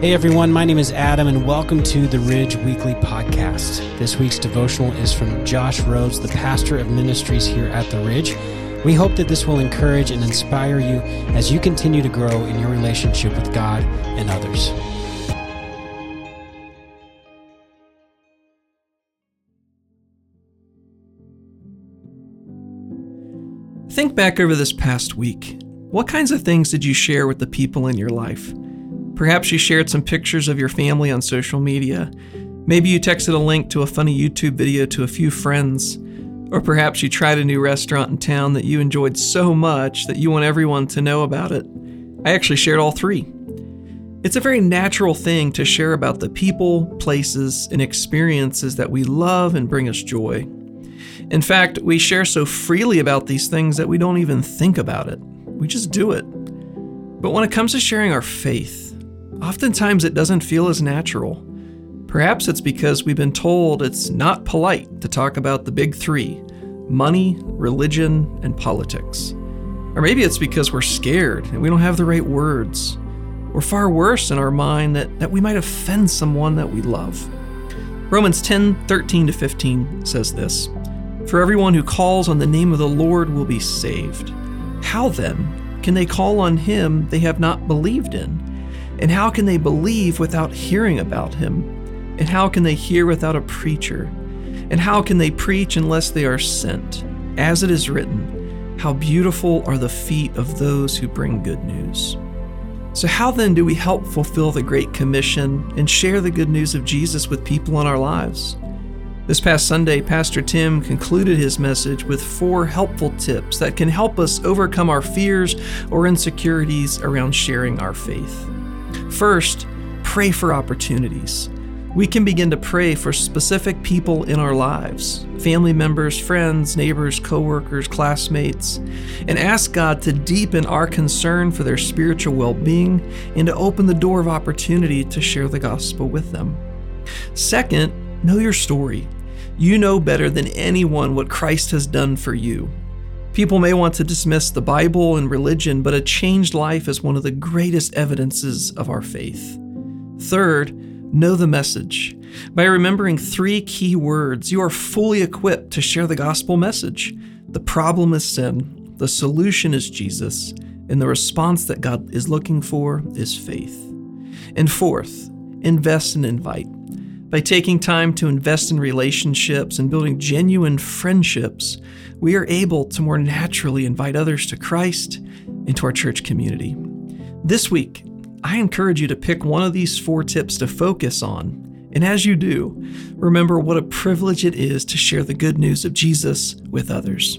Hey everyone, my name is Adam, and welcome to the Ridge Weekly Podcast. This week's devotional is from Josh Rhodes, the pastor of ministries here at the Ridge. We hope that this will encourage and inspire you as you continue to grow in your relationship with God and others. Think back over this past week. What kinds of things did you share with the people in your life? Perhaps you shared some pictures of your family on social media. Maybe you texted a link to a funny YouTube video to a few friends. Or perhaps you tried a new restaurant in town that you enjoyed so much that you want everyone to know about it. I actually shared all three. It's a very natural thing to share about the people, places, and experiences that we love and bring us joy. In fact, we share so freely about these things that we don't even think about it. We just do it. But when it comes to sharing our faith, oftentimes it doesn't feel as natural. Perhaps it's because we've been told it's not polite to talk about the big three money, religion, and politics. Or maybe it's because we're scared and we don't have the right words. Or far worse in our mind that, that we might offend someone that we love. Romans 10 13 to 15 says this For everyone who calls on the name of the Lord will be saved. How then can they call on him they have not believed in? And how can they believe without hearing about him? And how can they hear without a preacher? And how can they preach unless they are sent? As it is written, How beautiful are the feet of those who bring good news. So, how then do we help fulfill the Great Commission and share the good news of Jesus with people in our lives? This past Sunday, Pastor Tim concluded his message with four helpful tips that can help us overcome our fears or insecurities around sharing our faith. First, pray for opportunities. We can begin to pray for specific people in our lives family members, friends, neighbors, coworkers, classmates and ask God to deepen our concern for their spiritual well being and to open the door of opportunity to share the gospel with them. Second, know your story. You know better than anyone what Christ has done for you. People may want to dismiss the Bible and religion, but a changed life is one of the greatest evidences of our faith. Third, know the message. By remembering three key words, you are fully equipped to share the gospel message. The problem is sin, the solution is Jesus, and the response that God is looking for is faith. And fourth, invest and invite. By taking time to invest in relationships and building genuine friendships, we are able to more naturally invite others to Christ into our church community. This week, I encourage you to pick one of these four tips to focus on. And as you do, remember what a privilege it is to share the good news of Jesus with others.